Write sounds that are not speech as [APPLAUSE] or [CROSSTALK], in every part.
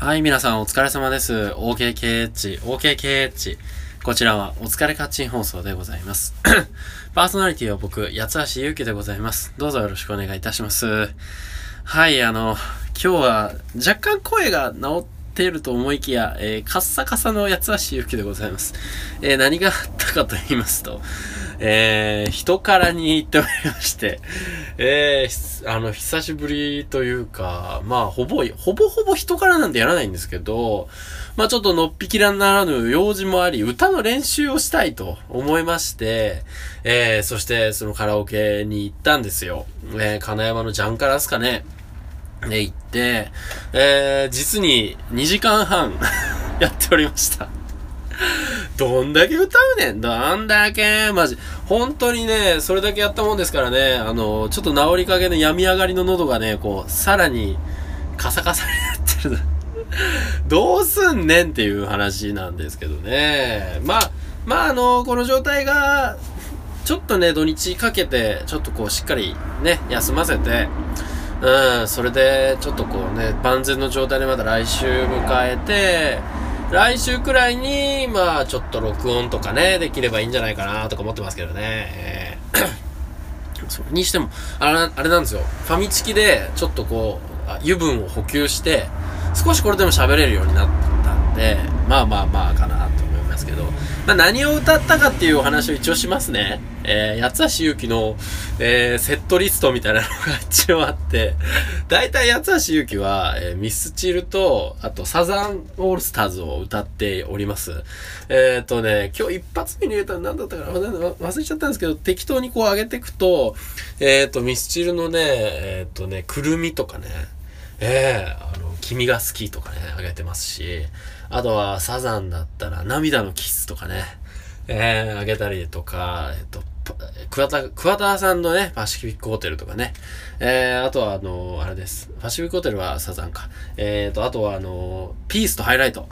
はい、皆さんお疲れ様です。OKKH、OKKH。こちらはお疲れカッチン放送でございます。[COUGHS] パーソナリティは僕、八橋ゆうきでございます。どうぞよろしくお願いいたします。はい、あの、今日は若干声が治っていると思いきや、えー、カッサカサの八橋ゆうきでございます。えー、何があったかと言いますと、えー、人からに行っておりまして、[LAUGHS] えー、あの、久しぶりというか、まあ、ほぼ、ほぼほぼ人からなんてやらないんですけど、まあちょっとのっぴきらならぬ用事もあり、歌の練習をしたいと思いまして、えー、そしてそのカラオケに行ったんですよ。えー、金山のジャンカラスかね。で、行って、えー、実に2時間半 [LAUGHS] やっておりましたどんだけ歌うねんどんだけマジ。本当にね、それだけやったもんですからね、あの、ちょっと治りかけの病み上がりの喉がね、こう、さらにカサカサになってる。[LAUGHS] どうすんねんっていう話なんですけどね。まあ、まあ、あの、この状態が、ちょっとね、土日かけて、ちょっとこう、しっかりね、休ませて、うん、それで、ちょっとこうね、万全の状態でまた来週迎えて、来週くらいに、まあ、ちょっと録音とかね、できればいいんじゃないかなとか思ってますけどね。えー、それにしても、あれ、あれなんですよ。ファミチキで、ちょっとこう、油分を補給して、少しこれでも喋れるようになったんで、まあまあまあかなと思いますけど、まあ何を歌ったかっていうお話を一応しますね。えー、八橋ゆきの、えー、セットリストみたいなのが一応あって、大体八橋ゆきは、えー、ミスチルと、あとサザンオールスターズを歌っております。えっ、ー、とね、今日一発目に言うたら何だったかな？忘れちゃったんですけど、適当にこう上げていくと、えっ、ー、と、ミスチルのね、えっ、ー、とね、くるみとかね、ええあの、君が好きとかね、あげてますし、あとはサザンだったら涙のキスとかね、えー、あげたりとか、えっと、桑田、桑田さんのね、パシフィックホテルとかね。えー、あとはあの、あれです。パシフィックホテルはサザンか。えーと、あとはあの、ピースとハイライト。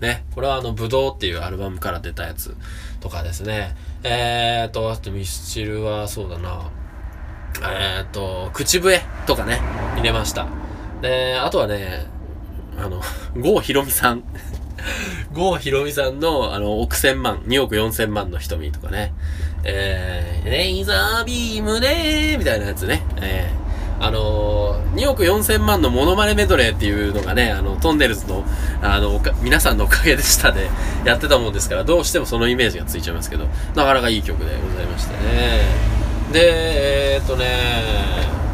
ね。これはあの、ブドウっていうアルバムから出たやつとかですね。えーと、あとミスチルはそうだな。えーと、口笛とかね、入れました。で、あとはね、あの、[LAUGHS] 郷ひろみさん。[LAUGHS] 郷ひろみさんの、あの、億千万、2億4千万の瞳とかね。えー、レイザービームでーみたいなやつね。えー、あのー、2億4千万のモノマネメドレーっていうのがね、あの、トンネルズの、あの、皆さんのおかげでしたでやってたもんですから、どうしてもそのイメージがついちゃいますけど、なかなかいい曲でございましてね。で、えー、っとね、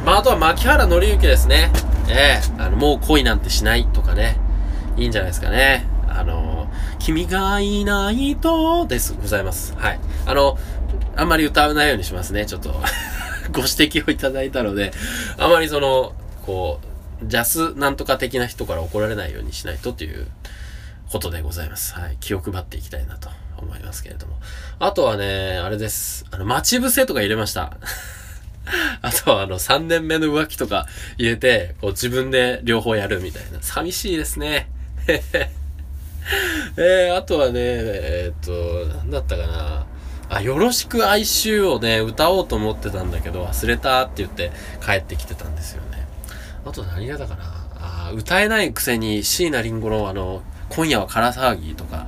まあ、あとは牧原紀之ですね。ええー、あの、もう恋なんてしないとかね。いいんじゃないですかね。あの、君がいないと、です、ございます。はい。あの、あんまり歌わないようにしますね。ちょっと [LAUGHS] ご指摘をいただいたので、あまりその、こう、ジャスなんとか的な人から怒られないようにしないとということでございます。はい。気を配っていきたいなと思いますけれども。あとはね、あれです。あの、待ち伏せとか入れました。[LAUGHS] あとはあの、3年目の浮気とか入れて、こう自分で両方やるみたいな。寂しいですね。[LAUGHS] えー、あとはね、えー、っと、なんだったかな。あ、よろしく哀愁をね、歌おうと思ってたんだけど、忘れたって言って帰ってきてたんですよね。あと何がだかな。あ、歌えないくせに椎名林檎のあの、今夜はから騒ぎとか、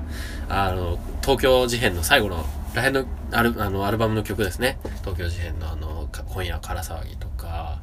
あの、東京事変の最後の、らへんのアルあのアルバムの曲ですね。東京事変のあの、今夜はから騒ぎとか、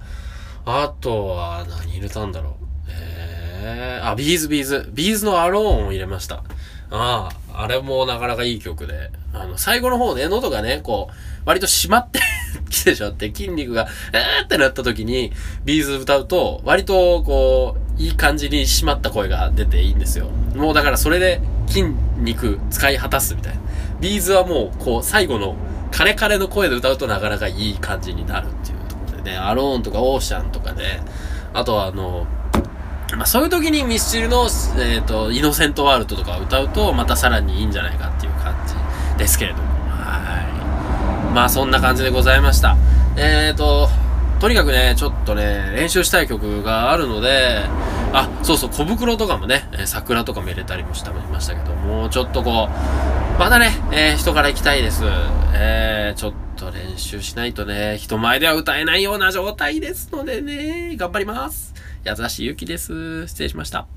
あとは何入れたんだろう。えー、あ、 B'z B'z。B'zの ALONE を入れました。ああ、あれもなかなかいい曲で。あの、最後の方ね、喉がね、こう、割と締まって [LAUGHS] きてしまって、筋肉が、えーってなった時に、 B'z歌うと、割と、こう、いい感じに締まった声が出ていいんですよ。もうだからそれで筋肉使い果たすみたいな。 B'zはもう、こう、最後の、枯れ枯れの声で歌うとなかなかいい感じになるっていうところでね、 ALONEとかオーシャンとかね、あとはあの、まあ、そういう時にミスチルの、えっ、ー、と、イノセントワールドとかを歌うと、またさらにいいんじゃないかっていう感じですけれども。はい。まあ、そんな感じでございました。えっ、ー、と、とにかくね、ちょっとね、練習したい曲があるので、あ、そうそう、小袋とかもね、桜とかも入れたりもしたましたけど、もうちょっとこう、またね、えー、人から行きたいです。えー、ちょっと練習しないとね、人前では歌えないような状態ですのでね、頑張ります。矢橋ゆきです。失礼しました。